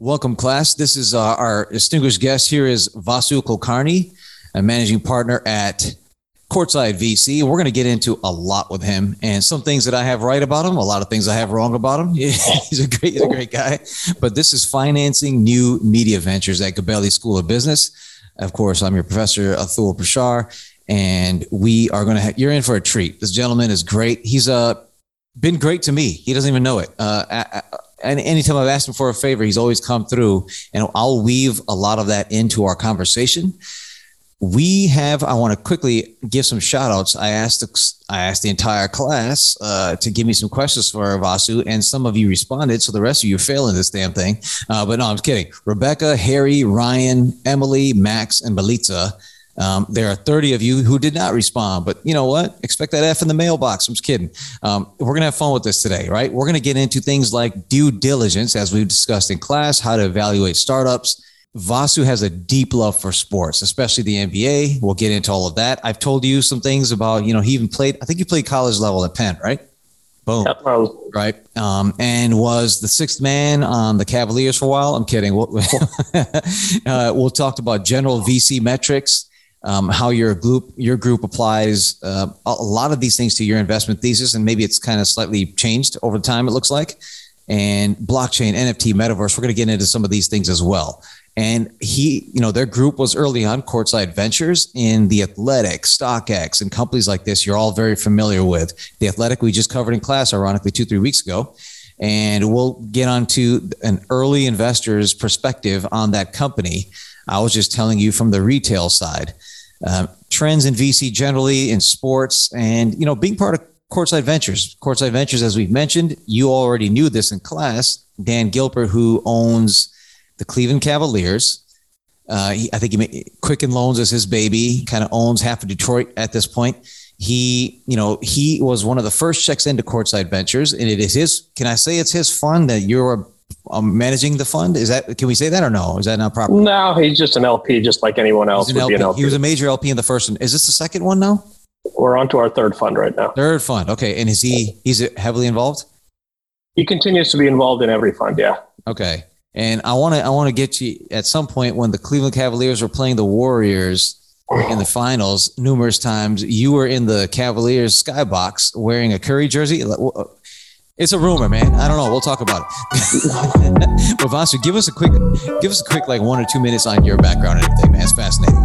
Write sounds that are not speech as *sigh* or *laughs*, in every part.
Welcome, class. This is uh, our distinguished guest here is Vasu Kulkarni, a managing partner at Courtside VC. We're going to get into a lot with him and some things that I have right about him, a lot of things I have wrong about him. *laughs* he's a great, he's a great guy. But this is financing new media ventures at Gabelli School of Business. Of course, I'm your professor, Athul Prashar, and we are going to. have you're in for a treat. This gentleman is great. He's uh been great to me. He doesn't even know it. Uh, and anytime I've asked him for a favor, he's always come through, and I'll weave a lot of that into our conversation. We have. I want to quickly give some shout outs. I asked the, I asked the entire class uh, to give me some questions for Vasu, and some of you responded. So the rest of you are failing this damn thing. Uh, but no, I'm kidding. Rebecca, Harry, Ryan, Emily, Max, and Belitza um, there are 30 of you who did not respond, but you know what? Expect that F in the mailbox. I'm just kidding. Um, we're going to have fun with this today, right? We're going to get into things like due diligence, as we've discussed in class, how to evaluate startups. Vasu has a deep love for sports, especially the NBA. We'll get into all of that. I've told you some things about, you know, he even played, I think he played college level at Penn, right? Boom. Right. Um, and was the sixth man on the Cavaliers for a while. I'm kidding. We'll, *laughs* uh, we'll talk about general VC metrics um, how your group your group applies uh, a lot of these things to your investment thesis, and maybe it's kind of slightly changed over time. It looks like, and blockchain, NFT, metaverse. We're going to get into some of these things as well. And he, you know, their group was early on Courtside Ventures in the Athletic, StockX, and companies like this. You're all very familiar with the Athletic. We just covered in class, ironically, two three weeks ago. And we'll get onto an early investor's perspective on that company. I was just telling you from the retail side. Uh, trends in VC generally in sports, and you know, being part of Courtside Ventures. Courtside Ventures, as we've mentioned, you already knew this in class. Dan Gilbert, who owns the Cleveland Cavaliers, uh, he, I think he made, Quicken Loans is his baby. Kind of owns half of Detroit at this point. He, you know, he was one of the first checks into Courtside Ventures, and it is his. Can I say it's his fund that you're um, managing the fund? Is that can we say that or no? Is that not proper? No, he's just an LP, just like anyone else would LP. be an LP. He was a major LP in the first one. Is this the second one now? We're on to our third fund right now. Third fund, okay. And is he he's heavily involved? He continues to be involved in every fund. Yeah. Okay. And I want to I want to get you at some point when the Cleveland Cavaliers were playing the Warriors in the finals numerous times. You were in the Cavaliers skybox wearing a Curry jersey. It's a rumor, man. I don't know. We'll talk about it. *laughs* but Vasu, give us a quick, give us a quick, like one or two minutes on your background and everything, man. It's fascinating.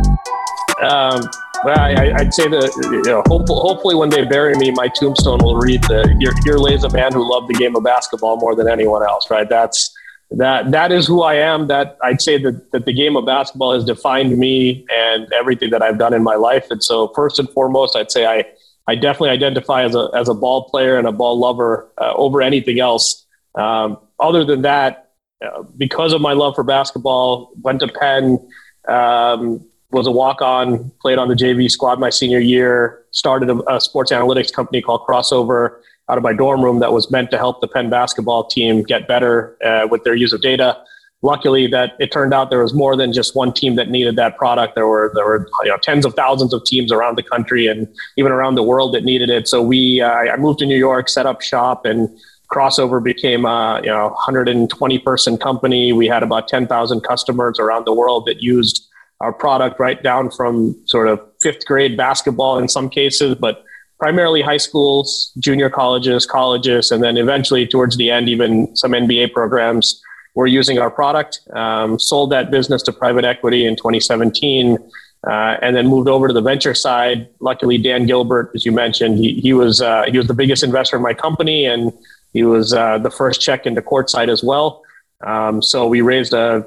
Um, well, I, would say that you know, hopefully, hopefully, when they bury me, my tombstone will read the "Here, here lays a man who loved the game of basketball more than anyone else." Right? That's that. That is who I am. That I'd say that that the game of basketball has defined me and everything that I've done in my life. And so, first and foremost, I'd say I I definitely identify as a as a ball player and a ball lover uh, over anything else. Um, other than that, uh, because of my love for basketball, went to Penn, um, was a walk on, played on the JV squad my senior year, started a, a, sports analytics company called Crossover out of my dorm room that was meant to help the Penn basketball team get better uh, with their use of data luckily that it turned out there was more than just one team that needed that product. There were there were you know tens of thousands of teams around the country and even around the world that needed it. So we uh, i moved to new york set up shop and crossover became a you know 120 person company. We had about 10,000 customers around the world that used our product right down from sort of fifth grade basketball in some cases but primarily high schools junior colleges colleges and then eventually towards the end even some nba programs were using our product, um, sold that business to private equity in 2017, uh, and then moved over to the venture side. Luckily, Dan Gilbert, as you mentioned, he, he was uh, he was the biggest investor in my company, and he was uh, the first check into Courtside as well. Um, so we raised a,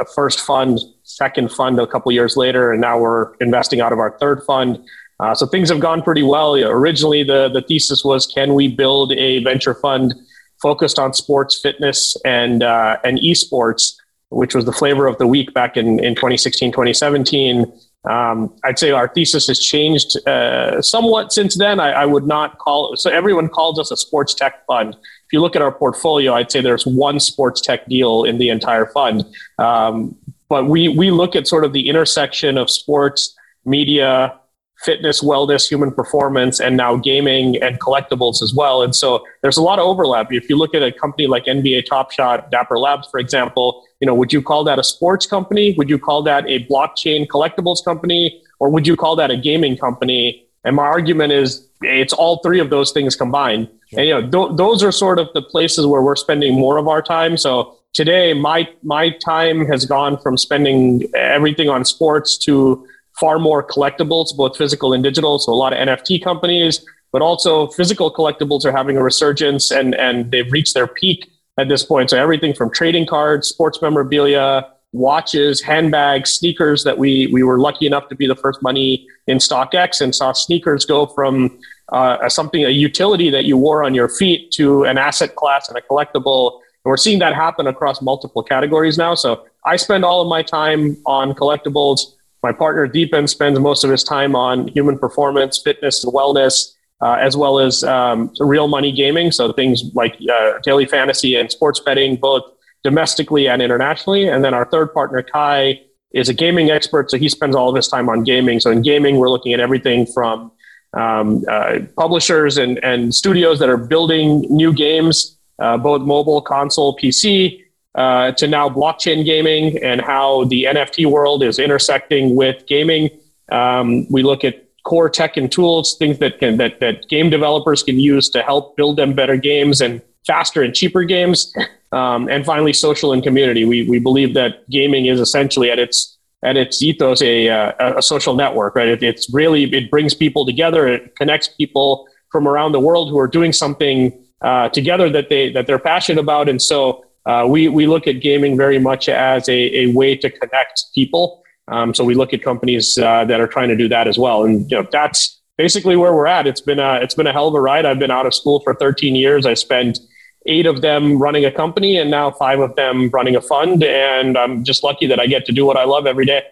a, first fund, second fund a couple years later, and now we're investing out of our third fund. Uh, so things have gone pretty well. Originally, the the thesis was, can we build a venture fund? Focused on sports, fitness, and uh, and esports, which was the flavor of the week back in, in 2016, 2017. Um, I'd say our thesis has changed uh, somewhat since then. I, I, would not call it, so everyone calls us a sports tech fund. If you look at our portfolio, I'd say there's one sports tech deal in the entire fund. Um, but we we look at sort of the intersection of sports, media, fitness, wellness, human performance, and now gaming and collectibles as well. And so there's a lot of overlap. If you look at a company like NBA Top Shot, Dapper Labs, for example, you know, would you call that a sports company? Would you call that a blockchain collectibles company? Or would you call that a gaming company? And my argument is it's all three of those things combined. And you know, th- those are sort of the places where we're spending more of our time. So today, my my time has gone from spending everything on sports to far more collectibles, both physical and digital. So a lot of NFT companies, but also physical collectibles are having a resurgence and, and they've reached their peak at this point. So everything from trading cards, sports memorabilia, watches, handbags, sneakers that we, we were lucky enough to be the first money in StockX and saw sneakers go from uh, something, a utility that you wore on your feet to an asset class and a collectible. And we're seeing that happen across multiple categories now. So I spend all of my time on collectibles. My partner Deepen spends most of his time on human performance, fitness, and wellness, uh, as well as um, real money gaming. So things like uh, daily fantasy and sports betting, both domestically and internationally. And then our third partner, Kai, is a gaming expert. So he spends all of his time on gaming. So in gaming, we're looking at everything from um, uh, publishers and, and studios that are building new games, uh, both mobile, console, PC, uh, to now blockchain gaming and how the NFT world is intersecting with gaming. Um, we look at core tech and tools, things that can that that game developers can use to help build them better games and faster and cheaper games. *laughs* Um, and finally, social and community. We we believe that gaming is essentially at its at its ethos a uh, a social network, right? It, it's really it brings people together. It connects people from around the world who are doing something uh, together that they that they're passionate about, and so uh, we, we look at gaming very much as a, a way to connect people. Um, so we look at companies uh, that are trying to do that as well. And you know, that's basically where we're at. It's been a, it's been a hell of a ride. I've been out of school for 13 years. I spent eight of them running a company and now five of them running a fund. And I'm just lucky that I get to do what I love every day.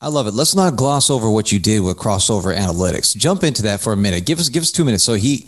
I love it. Let's not gloss over what you did with crossover analytics. Jump into that for a minute. Give us give us two minutes. So he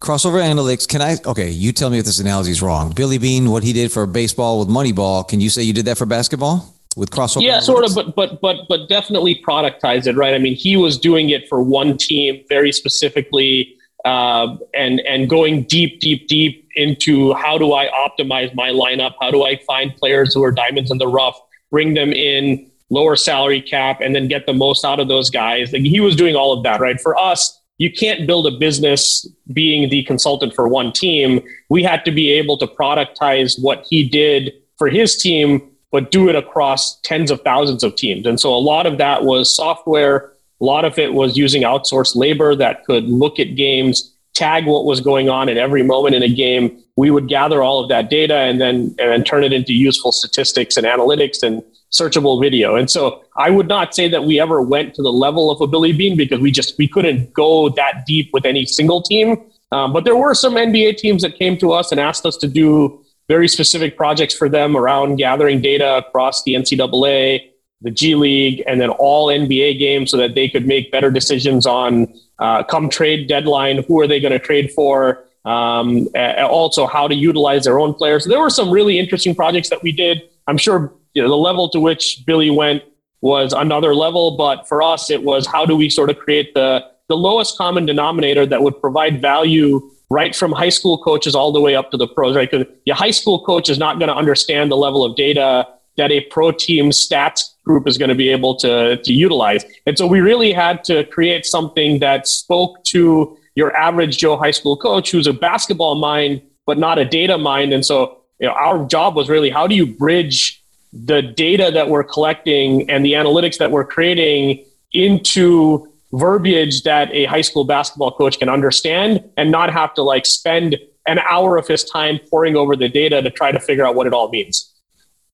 crossover analytics can i okay you tell me if this analogy is wrong. Billy Beane, what he did for baseball with moneyball can you say you did that for basketball with crossover yeah analytics? sort of but but but but definitely productize it right? I mean he was doing it for one team very specifically uh, and and going deep deep deep into how do i optimize my lineup? How do i find players who are diamonds in the rough bring them in lower salary cap and then get the most out of those guys? Like he was doing all of that right? For us you can't build a business being the consultant for one team. We had to be able to productize what he did for his team, but do it across tens of thousands of teams. And so a lot of that was software. A lot of it was using outsourced labor that could look at games, tag what was going on at every moment in a game. We would gather all of that data and then and then turn it into useful statistics and analytics and searchable video. And so I would not say that we ever went to the level of a Billy Beane because we just we couldn't go that deep with any single team. Um, but there were some NBA teams that came to us and asked us to do very specific projects for them around gathering data across the NCAA, the G League, and then all NBA games so that they could make better decisions on uh, come trade deadline, who are they going to trade for, um, also how to utilize their own players. So there were some really interesting projects that we did. I'm sure you know, the level to which Billy went was another level, but for us, it was how do we sort of create the the lowest common denominator that would provide value right from high school coaches all the way up to the pros, right? Because your high school coach is not going to understand the level of data that a pro team stats group is going to be able to, to utilize. And so we really had to create something that spoke to your average Joe high school coach who's a basketball mind, but not a data mind. And so you know, our job was really how do you bridge the data that we're collecting and the analytics that we're creating into verbiage that a high school basketball coach can understand and not have to like spend an hour of his time poring over the data to try to figure out what it all means.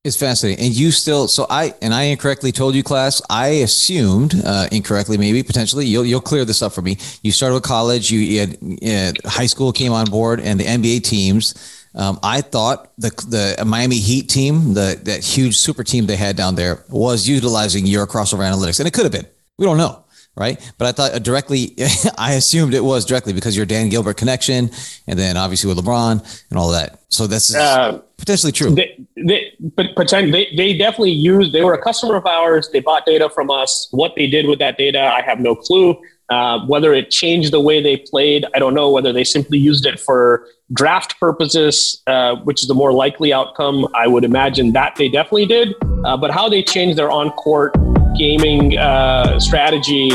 It's fascinating. And you still, so I, and I incorrectly told you class, I assumed uh, incorrectly, maybe potentially you'll, you'll clear this up for me. You started with college, you, you had, you had high school came on board and the NBA teams um, I thought the the Miami Heat team, the that huge super team they had down there, was utilizing your crossover analytics, and it could have been. We don't know, right? But I thought directly, *laughs* I assumed it was directly because your Dan Gilbert connection, and then obviously with LeBron and all of that. So that's uh, potentially true. They, they, but potentially, they, they definitely used. They were a customer of ours. They bought data from us. What they did with that data, I have no clue. Uh, whether it changed the way they played, I don't know. Whether they simply used it for draft purposes, uh, which is the more likely outcome, I would imagine that they definitely did. Uh, but how they changed their on-court gaming uh, strategy,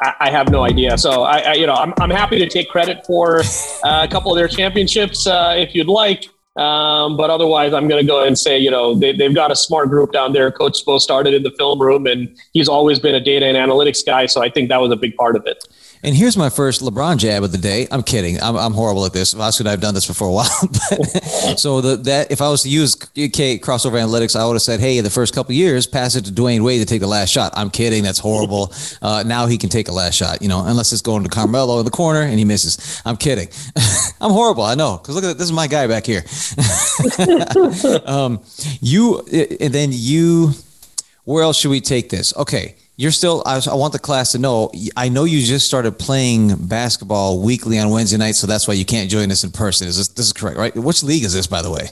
I, I, have no idea. So I, I, you know, I'm, I'm happy to take credit for uh, a couple of their championships if you'd like. Um, but otherwise, I'm going to go and say, you know, they, have got a smart group down there. Coach Spo started in the film room, and he's always been a data and analytics guy. So I think that was a big part of it. And here's my first LeBron jab of the day. I'm kidding. I'm, I'm horrible at this. Vasu and I have done this for, for a while. *laughs* *laughs* so the, that if I was to use UK crossover analytics, I would have said, hey, the first couple years, pass it to Dwyane Wade to take the last shot. I'm kidding. That's horrible. *laughs* Uh, now he can take a last shot, you know, unless it's going to Carmelo in the corner and he misses. I'm kidding. I'm horrible. I know. Because look at. This is my guy back here. um, you, and then you, where else should we take this? Okay you're still I, want the class to know i know you just started playing basketball weekly on wednesday nights so that's why you can't join us in person. Is this this is correct right? Which league is this by the way?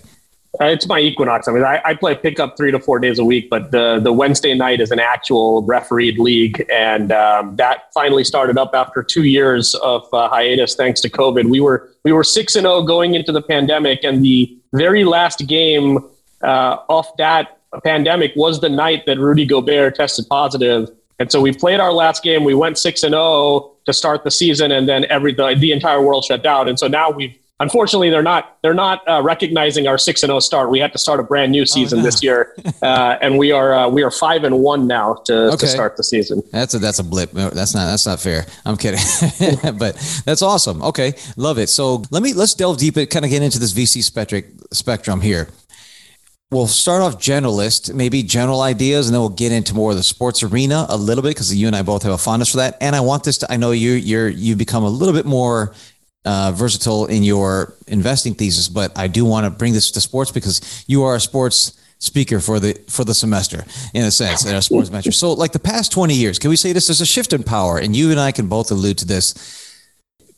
Uh, it's my equinox. I mean I, I, play pickup three to four days a week but the the wednesday night is an actual refereed league and um, that finally started up after two years of uh, hiatus thanks to covid. We were we were 6 and 0 going into the pandemic and the very last game uh, off that pandemic was the night that Rudy Gobert tested positive. And so we played our last game. We went six and zero oh to start the season, and then every the, the entire world shut down. And so now we've unfortunately they're not they're not uh, recognizing our six and zero oh start. We had to start a brand new season oh, no. this year, *laughs* uh, and we are uh, we are five and one now to, okay. to start the season. That's a that's a blip. That's not that's not fair. I'm kidding, *laughs* but that's awesome. Okay, love it. So let me let's delve deep. And kind of get into this VC spectrum spectrum here we'll start off generalist, maybe general ideas, and then we'll get into more of the sports arena a little bit because you and I both have a fondness for that. And I want this to, I know you, you're, you become a little bit more uh, versatile in your investing thesis, but I do want to bring this to sports because you are a sports speaker for the for the semester in a sense a sports venture. So like the past 20 years, can we say this is a shift in power? And you and I can both allude to this.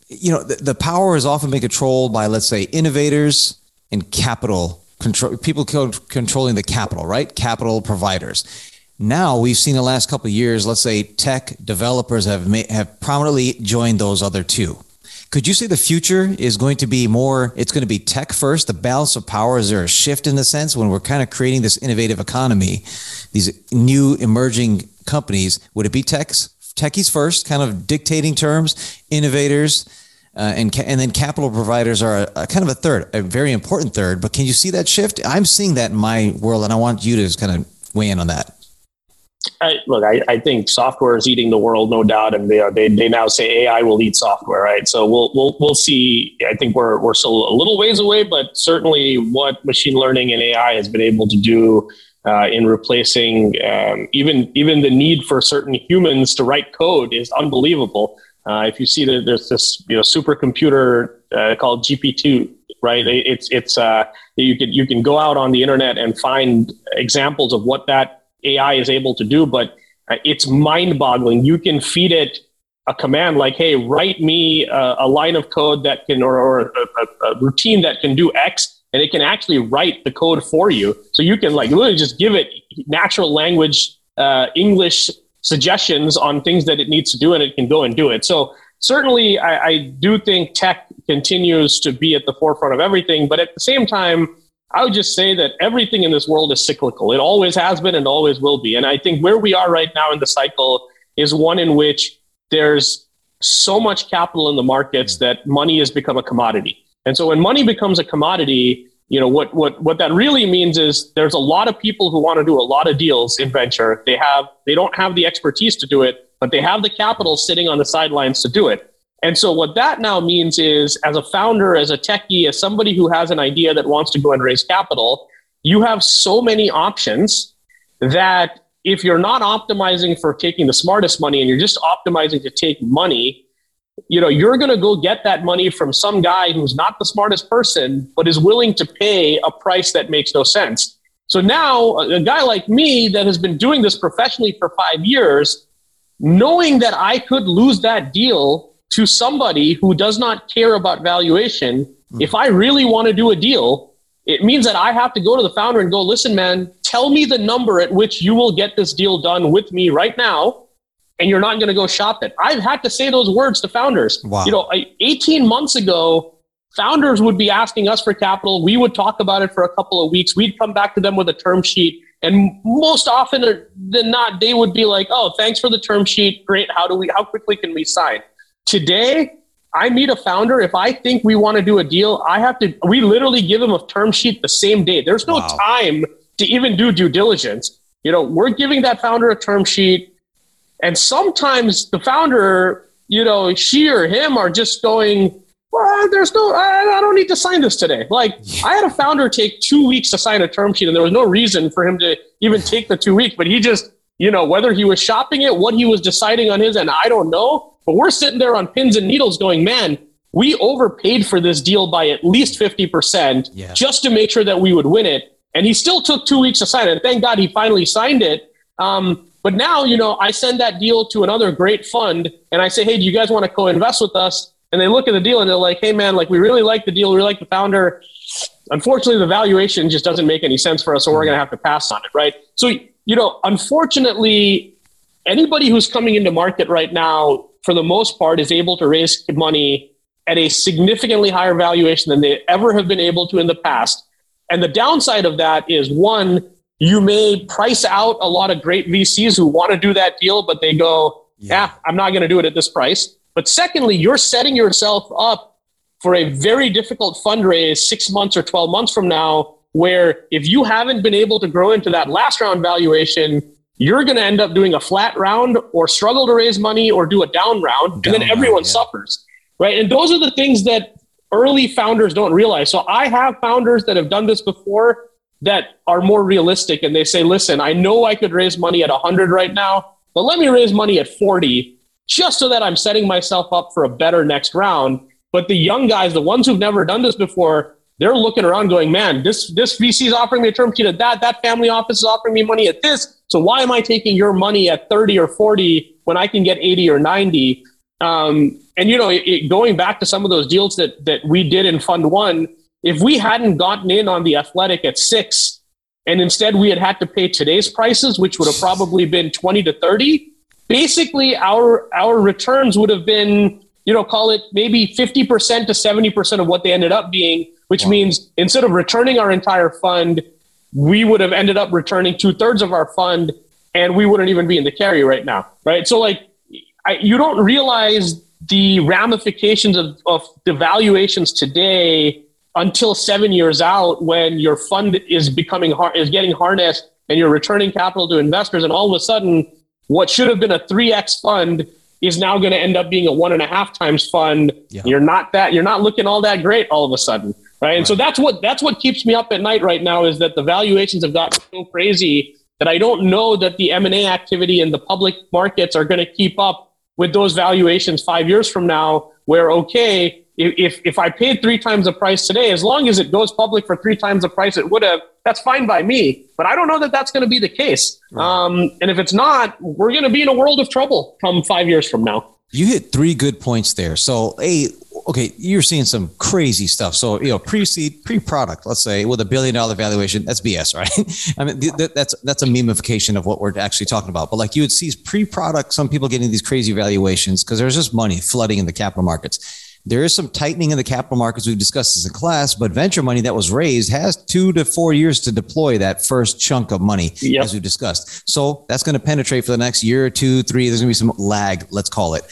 You know, the, the power has often been controlled by, let's say, innovators and capital control people controlling the capital, right? Capital providers. Now we've seen the last couple of years, let's say tech developers have made, have prominently joined those other two. Could you say the future is going to be more, it's going to be tech first, the balance of power? Is there a shift in the sense when we're kind of creating this innovative economy, these new emerging companies, would it be techs, techies first, kind of dictating terms, innovators, uh, and and then capital providers are a, a, kind of a third, a very important third. But can you see that shift? I'm seeing that in my world, and I want you to kind of weigh in on that. I, look, I, I think software is eating the world, no doubt, and they are, they they now say AI will eat software, right? So we'll we'll we'll see. I think we're we're still a little ways away, but certainly what machine learning and AI has been able to do uh, in replacing um, even even the need for certain humans to write code is unbelievable. Uh, if you see that there's this you know supercomputer uh, called GPT, right? It's it's uh, you can you can go out on the internet and find examples of what that AI is able to do, but uh, it's mind-boggling. You can feed it a command like, "Hey, write me a, a line of code that can or, or a, a, routine that can do X," and it can actually write the code for you. So you can like literally just give it natural language uh, English suggestions on things that it needs to do and it can go and do it. So certainly I, I, do think tech continues to be at the forefront of everything, but at the same time, I would just say that everything in this world is cyclical. It always has been and always will be. And I think where we are right now in the cycle is one in which there's so much capital in the markets mm. that money has become a commodity. And so when money becomes a commodity, you know what what what that really means is there's a lot of people who want to do a lot of deals in venture. They have they don't have the expertise to do it but they have the capital sitting on the sidelines to do it. And so what that now means is as a founder as a techie as somebody who has an idea that wants to go and raise capital you have so many options that if you're not optimizing for taking the smartest money and you're just optimizing to take money you know you're going to go get that money from some guy who's not the smartest person but is willing to pay a price that makes no sense so now a guy like me that has been doing this professionally for 5 years knowing that I could lose that deal to somebody who does not care about valuation mm-hmm. if I really want to do a deal it means that I have to go to the founder and go, listen, man, tell me the number at which you will get this deal done with me right now. And you're not going to go shop it. I've had to say those words to founders. Wow. You know, 18 months ago, founders would be asking us for capital. We would talk about it for a couple of weeks. We'd come back to them with a term sheet. And most often than not, they would be like, oh, thanks for the term sheet. Great. How do we, how quickly can we sign? Today, I meet a founder. If I think we want to do a deal, I have to, we literally give them a term sheet the same day. There's no wow. time to even do due diligence. You know, we're giving that founder a term sheet. And sometimes the founder, you know, she or him are just going, well, there's no, I, I don't need to sign this today. Like, I had a founder take two weeks to sign a term sheet, and there was no reason for him to even take the two weeks, but he just, you know, whether he was shopping it, what he was deciding on his, and I don't know but we're sitting there on pins and needles going, man, we overpaid for this deal by at least 50% yeah. just to make sure that we would win it. And he still took two weeks to sign it. Thank God he finally signed it. Um, but now, you know, I send that deal to another great fund and I say, hey, do you guys want to co invest with us? And they look at the deal and they're like, hey, man, like we really like the deal. We like the founder. Unfortunately, the valuation just doesn't make any sense for us. So we're going to have to pass on it. Right. So, you know, unfortunately, anybody who's coming into market right now for the most part, is able to raise money at a significantly higher valuation than they ever have been able to in the past. And the downside of that is one, you may price out a lot of great VCs who want to do that deal, but they go, yeah, yeah I'm not going to do it at this price. But secondly, you're setting yourself up for a very difficult fundraise six months or 12 months from now, where if you haven't been able to grow into that last round valuation, you're going to end up doing a flat round or struggle to raise money or do a down round, down and then everyone round, yeah. suffers, right? And those are the things that early founders don't realize. So I have founders that have done this before that are more realistic and they say, listen, I know I could raise money at 100 right now, but let me raise money at 40 just so that I'm setting myself up for a better next round. But the young guys, the ones who've never done this before, they're looking around going, man, this this VC is offering me a term sheet at that. That family office is offering me money at this. So why am I taking your money at 30 or 40 when I can get 80 or 90? Um, and you know, it, going back to some of those deals that that we did in Fund One, if we hadn't gotten in on the Athletic at six, and instead we had had to pay today's prices, which would have probably been 20 to 30, basically our our returns would have been, you know, call it maybe 50% to 70% of what they ended up being, which wow. means instead of returning our entire fund, we would have ended up returning two thirds of our fund and we wouldn't even be in the carry right now. Right. So, like, I, you don't realize the ramifications of, of the valuations today until seven years out when your fund is becoming har- is getting harnessed and you're returning capital to investors and all of a sudden what should have been a 3x fund is now going to end up being a one and a half times fund yeah. you're not that you're not looking all that great all of a sudden right? And so that's what that's what keeps me up at night right now is that the valuations have gotten so crazy that I don't know that the M and A activity in the public markets are going to keep up with those valuations five years from now. Where okay, if if I paid three times the price today, as long as it goes public for three times the price it would have, that's fine by me. But I don't know that that's going to be the case. Um, and if it's not, we're going to be in a world of trouble come five years from now. You hit three good points there. So, a okay, you're seeing some crazy stuff. So, you know, pre-seed, pre-product, let's say with a billion dollar valuation, that's BS, *laughs* right? I mean, th- that's, that's a memification of what we're actually talking about. But like you would see pre-product, some people getting these crazy valuations because there's just money flooding in the capital markets. There is some tightening in the capital markets we've discussed as a class, but venture money that was raised has two to four years to deploy that first chunk of money, yep. as we've discussed. So that's going to penetrate for the next year or two, three. There's going to be some lag, let's call it.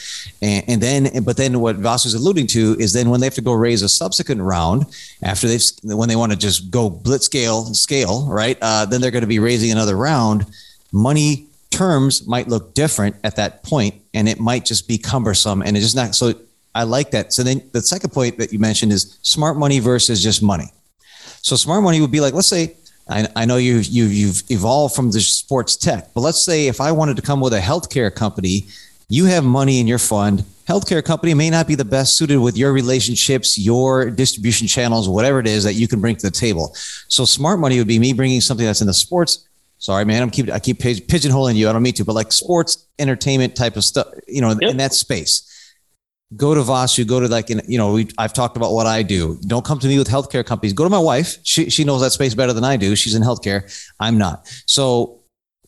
And, and then, but then what Vasu is alluding to is then when they have to go raise a subsequent round after they've, when they want to just go blitz scale, scale, right? Uh, then they're going to be raising another round. Money terms might look different at that point and it might just be cumbersome and it's just not so I like that. So then the second point that you mentioned is smart money versus just money. So smart money would be like, let's say, I, I know you've, you've, you've evolved from the sports tech, but let's say if I wanted to come with a healthcare company, you have money in your fund. Healthcare company may not be the best suited with your relationships, your distribution channels, whatever it is that you can bring to the table. So smart money would be me bringing something that's in the sports. Sorry, man, I'm keep I keep pigeonholing you. I don't mean to, but like sports entertainment type of stuff, you know, yep. in that space go to Vasu, go to like, you know, we, I've talked about what I do. Don't come to me with healthcare companies. Go to my wife. She, she knows that space better than I do. She's in healthcare. I'm not. So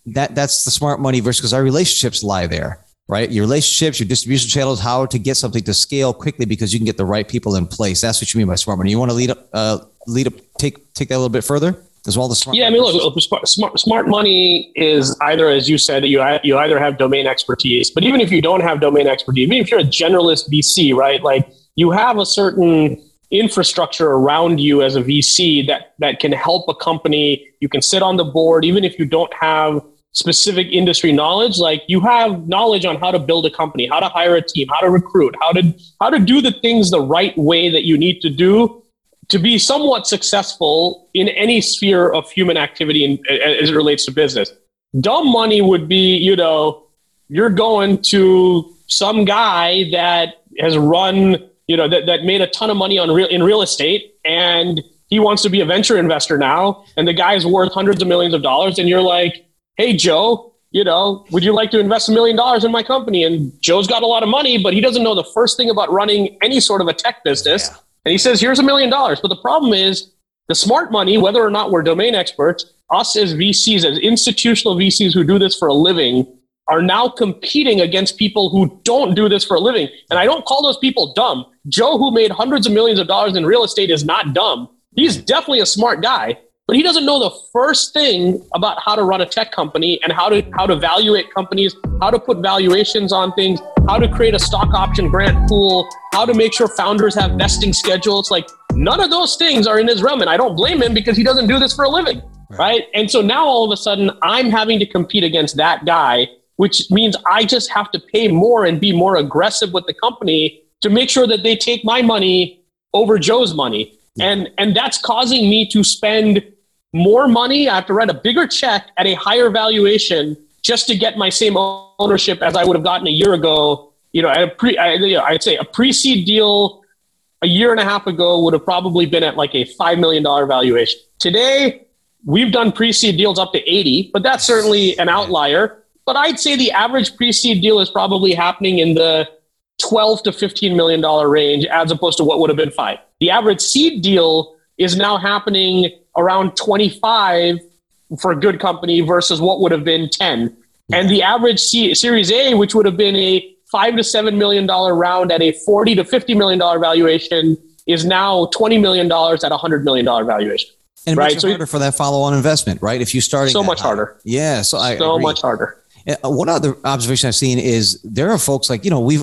that that's the smart money versus because our relationships lie there, right? Your relationships, your distribution channels, how to get something to scale quickly because you can get the right people in place. That's what you mean by smart money. You want to lead up, uh, lead up, take take that a little bit further as well. The smart. Yeah, I mean, look, smart, smart smart money is either, as you said, you you either have domain expertise, but even if you don't have domain expertise, even if you're a generalist VC, right? Like you have a certain infrastructure around you as a VC that that can help a company. You can sit on the board, even if you don't have specific industry knowledge like you have knowledge on how to build a company how to hire a team how to recruit how to how to do the things the right way that you need to do to be somewhat successful in any sphere of human activity in, as it relates to business dumb money would be you know you're going to some guy that has run you know that, that made a ton of money on real in real estate and he wants to be a venture investor now and the guy is worth hundreds of millions of dollars and you're like hey, Joe, you know, would you like to invest a million dollars in my company? And Joe's got a lot of money, but he doesn't know the first thing about running any sort of a tech business. Yeah. And he says, here's a million dollars. But the problem is the smart money, whether or not we're domain experts, us as VCs, as institutional VCs who do this for a living, are now competing against people who don't do this for a living. And I don't call those people dumb. Joe, who made hundreds of millions of dollars in real estate, is not dumb. He's definitely a smart guy but he doesn't know the first thing about how to run a tech company and how to how to evaluate companies, how to put valuations on things, how to create a stock option grant pool, how to make sure founders have vesting schedules. Like none of those things are in his realm, and I don't blame him because he doesn't do this for a living, right? right? And so now all of a sudden, I'm having to compete against that guy, which means I just have to pay more and be more aggressive with the company to make sure that they take my money over Joe's money and and that's causing me to spend more money. I have to write a bigger check at a higher valuation just to get my same ownership as I would have gotten a year ago. You know, at a pre, I, you know, I'd say a pre-seed deal a year and a half ago would have probably been at like a five million dollar valuation. Today, we've done pre-seed deals up to 80, but that's certainly an outlier. But I'd say the average pre-seed deal is probably happening in the 12 to 15 million dollar range as opposed to what would have been five. The average seed deal is now happening around 25 for a good company versus what would have been 10. And the average C- Series A, which would have been a five to seven million dollar round at a 40 to 50 million dollar valuation, is now 20 million dollars at a hundred million dollar valuation. And it right? makes it harder so, for that follow-on investment, right? If you start so much high. harder. Yeah, so I so much harder. Uh, one other observation I've seen is there are folks like you know we've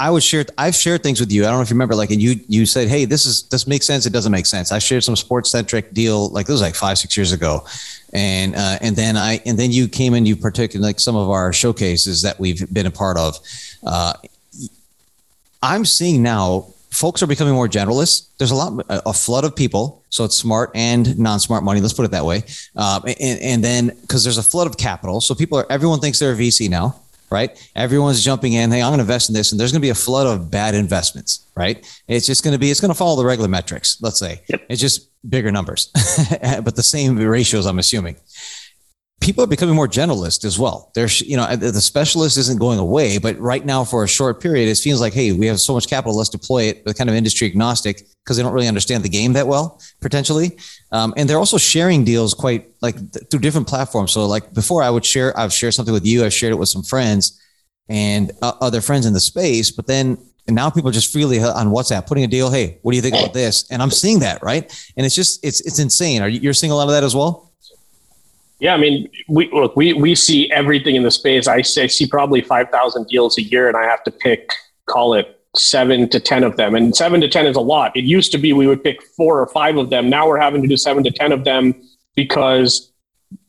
I would share I've shared things with you. I don't know if you remember like and you you said hey this is this makes sense. It doesn't make sense. I shared some sports centric deal like this was like five six years ago. And uh, and then I and then you came and you partook like some of our showcases that we've been a part of. Uh, I'm seeing now folks are becoming more generalists. There's a lot, a flood of people. So it's smart and non-smart money. Let's put it that way. Um, and, and then because there's a flood of capital, so people are everyone thinks they're a VC now, right? Everyone's jumping in. Hey, I'm going to invest in this, and there's going to be a flood of bad investments, right? It's just going to be it's going to follow the regular metrics. Let's say yep. it's just bigger numbers, *laughs* but the same ratios. I'm assuming people are becoming more generalist as well. There's, you know, the specialist isn't going away, but right now for a short period, it feels like, hey, we have so much capital, let's deploy it. But kind of industry agnostic because they don't really understand the game that well, potentially. Um, and they're also sharing deals quite like th- through different platforms. So like before, I would share, I've shared something with you, I've shared it with some friends and uh, other friends in the space, but then. And now people are just freely on WhatsApp putting a deal. Hey, what do you think about this? And I'm seeing that, right? And it's just it's it's insane. Are you you're seeing a lot of that as well? Yeah, I mean, we look, we we see everything in the space. I, say, see probably five thousand deals a year, and I have to pick, call it seven to ten of them. And seven to ten is a lot. It used to be we would pick four or five of them. Now we're having to do seven to ten of them because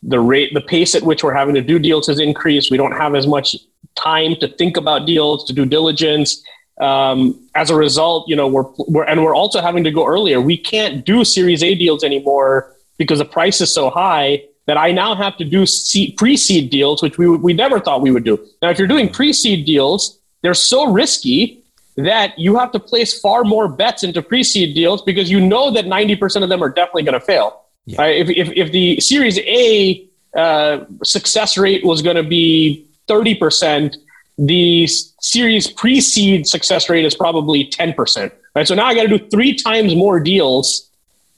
the rate, the pace at which we're having to do deals has increased. We don't have as much time to think about deals, to do diligence. Um, as a result, you know, we're, we're and we're also having to go earlier. We can't do Series A deals anymore because the price is so high that I now have to do pre-seed deals, which we, we never thought we would do. Now, if you're doing pre-seed deals, they're so risky that you have to place far more bets into pre-seed deals because you know that 90% of them are definitely going to fail. Yeah. Right? If, if, if the Series A uh, success rate was going to be 30%, the series pre-seed success rate is probably 10%. Right. So now I got to do three times more deals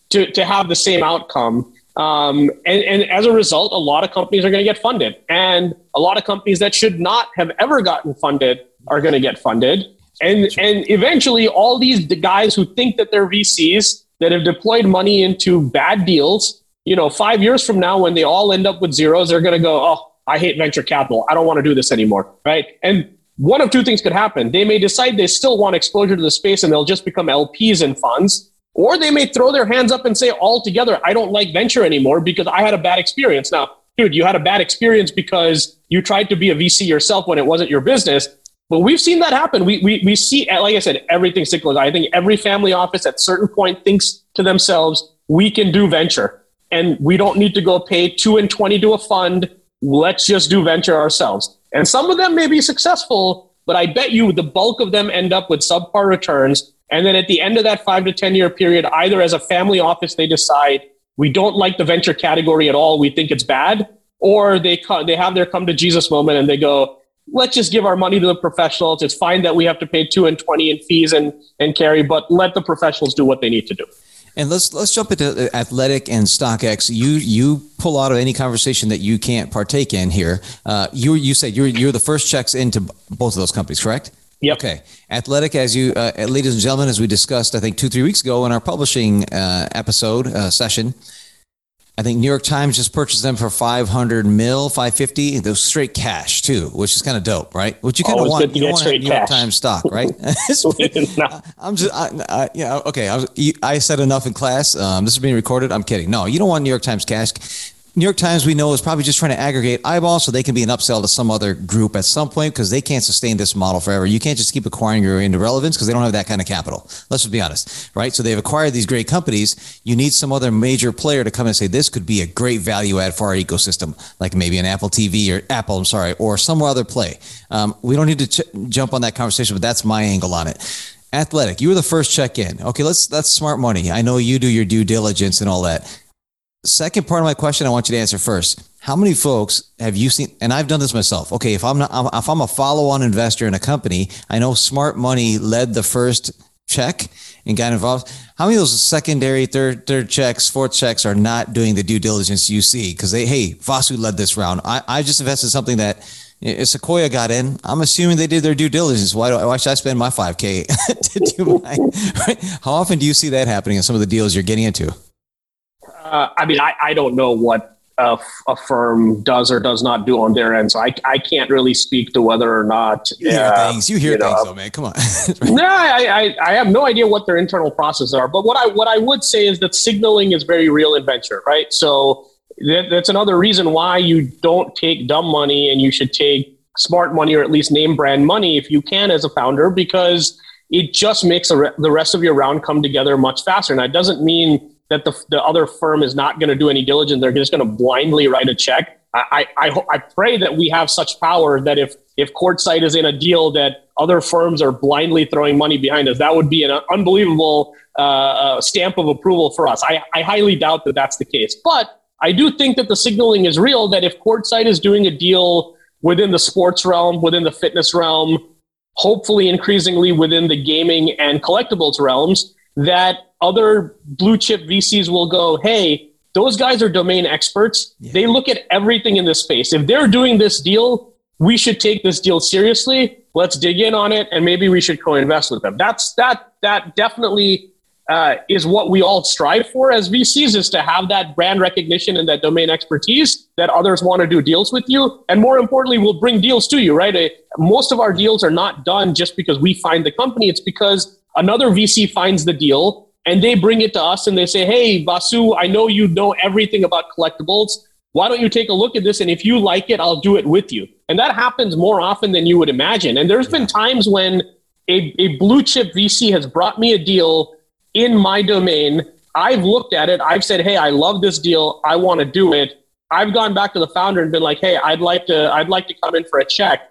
to, to have the same outcome. Um, and, and as a result, a lot of companies are going to get funded. And a lot of companies that should not have ever gotten funded are going to get funded. And, and eventually, all these guys who think that they're VCs that have deployed money into bad deals, you know, five years from now, when they all end up with zeros, they're going to go, oh, I hate venture capital. I don't want to do this anymore. Right. And one of two things could happen. They may decide they still want exposure to the space and they'll just become LPs in funds, or they may throw their hands up and say, altogether, I don't like venture anymore because I had a bad experience. Now, dude, you had a bad experience because you tried to be a VC yourself when it wasn't your business. But we've seen that happen. We, we, we see, like I said, everything cyclical. I think every family office at certain point thinks to themselves, we can do venture and we don't need to go pay two and 20 to a fund. Let's just do venture ourselves. And some of them may be successful, but I bet you the bulk of them end up with subpar returns. And then at the end of that five to 10 year period, either as a family office, they decide we don't like the venture category at all. We think it's bad. Or they, they have their come to Jesus moment and they go, let's just give our money to the professionals. It's fine that we have to pay two and 20 in fees and, and carry, but let the professionals do what they need to do. And let's let's jump into athletic and StockX. You you pull out of any conversation that you can't partake in here. Uh, you you said you're you're the first checks into both of those companies, correct? Yep. Okay. Athletic, as you, uh, ladies and gentlemen, as we discussed, I think two three weeks ago in our publishing uh, episode uh, session, I think New York Times just purchased them for 500 mil, 550. Those straight cash too, which is kind of dope, right? Which you kind of want. You want New York Times stock, *laughs* right? *laughs* I'm just, I, I, yeah, okay. I, was, I said enough in class. Um, this is being recorded. I'm kidding. No, you don't want New York Times cash. New York Times, we know, is probably just trying to aggregate eyeballs so they can be an upsell to some other group at some point because they can't sustain this model forever. You can't just keep acquiring your into relevance because they don't have that kind of capital. Let's just be honest, right? So they've acquired these great companies. You need some other major player to come and say, this could be a great value add for our ecosystem, like maybe an Apple TV or Apple, I'm sorry, or some other play. Um, we don't need to ch- jump on that conversation, but that's my angle on it. Athletic, you were the first check in. Okay, let's that's smart money. I know you do your due diligence and all that second part of my question i want you to answer first. How many folks have you seen and i've done this myself. Okay if i'm not if i'm a follow-on investor in a company i know smart money led the first check and got involved. How many of those secondary third third checks fourth checks are not doing the due diligence you see? Because they hey vasu led this round. I, I just invested something that Sequoia got in, I'm assuming they did their due diligence. Why, do, why should I spend my 5K *laughs* to do? *laughs* How often do you see that happening in some of the deals you're getting into? Uh, I mean, I, I don't know what a, a, firm does or does not do on their end, so I, I can't really speak to whether or not. You hear uh, things. You hear you things, know, though, man. Come on. *laughs* no, I, I, I have no idea what their internal processes are. But what I what I would say is that signaling is very real in venture, right? So that, that's another reason why you don't take dumb money and you should take smart money or at least name brand money if you can as a founder because it just makes re- the rest of your round come together much faster. And that doesn't mean that the, the other firm is not going to do any diligence. They're just going to blindly write a check. I, I, I pray that we have such power that if, if Courtside is in a deal that other firms are blindly throwing money behind us, that would be an unbelievable uh, uh, stamp of approval for us. I, I highly doubt that that's the case. But I do think that the signaling is real that if Courtside is doing a deal within the sports realm, within the fitness realm, hopefully increasingly within the gaming and collectibles realms, that other blue chip VCs will go, hey, those guys are domain experts. Yeah. They look at everything in this space. If they're doing this deal, we should take this deal seriously. Let's dig in on it, and maybe we should co-invest with them. That's that that definitely uh, is what we all strive for as VCs is to have that brand recognition and that domain expertise that others want to do deals with you. And more importantly, we'll bring deals to you, right? Uh, most of our deals are not done just because we find the company. It's because another VC finds the deal and they bring it to us and they say, Hey, Vasu, I know you know everything about collectibles. Why don't you take a look at this? And if you like it, I'll do it with you. And that happens more often than you would imagine. And there's been times when a, a blue chip VC has brought me a deal in my domain. I've looked at it. I've said, Hey, I love this deal. I want to do it. I've gone back to the founder and been like, Hey, I'd like to, I'd like to come in for a check.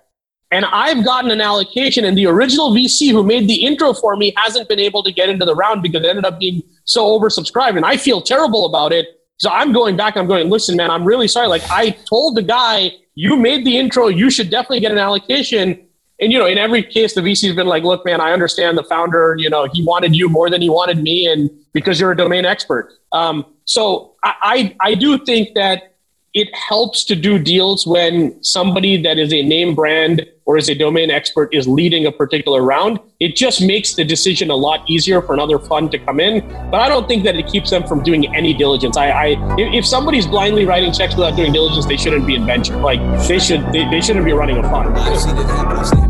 And I've gotten an allocation, and the original VC who made the intro for me hasn't been able to get into the round because it ended up being so oversubscribed. And I feel terrible about it. So I'm going back. I'm going, listen, man, I'm really sorry. Like I told the guy, you made the intro. You should definitely get an allocation. and you know, in every case, the VC's been like, look, man, I understand the founder, you know, he wanted you more than he wanted me, and because you're a domain expert. Um, so I, I, I do think that it helps to do deals when somebody that is a name brand or is a domain expert is leading a particular round. It just makes the decision a lot easier for another fund to come in. But I don't think that it keeps them from doing any diligence. I, I if somebody's blindly writing checks without doing diligence, they shouldn't be in venture. Like they should, they, they shouldn't be running a fund.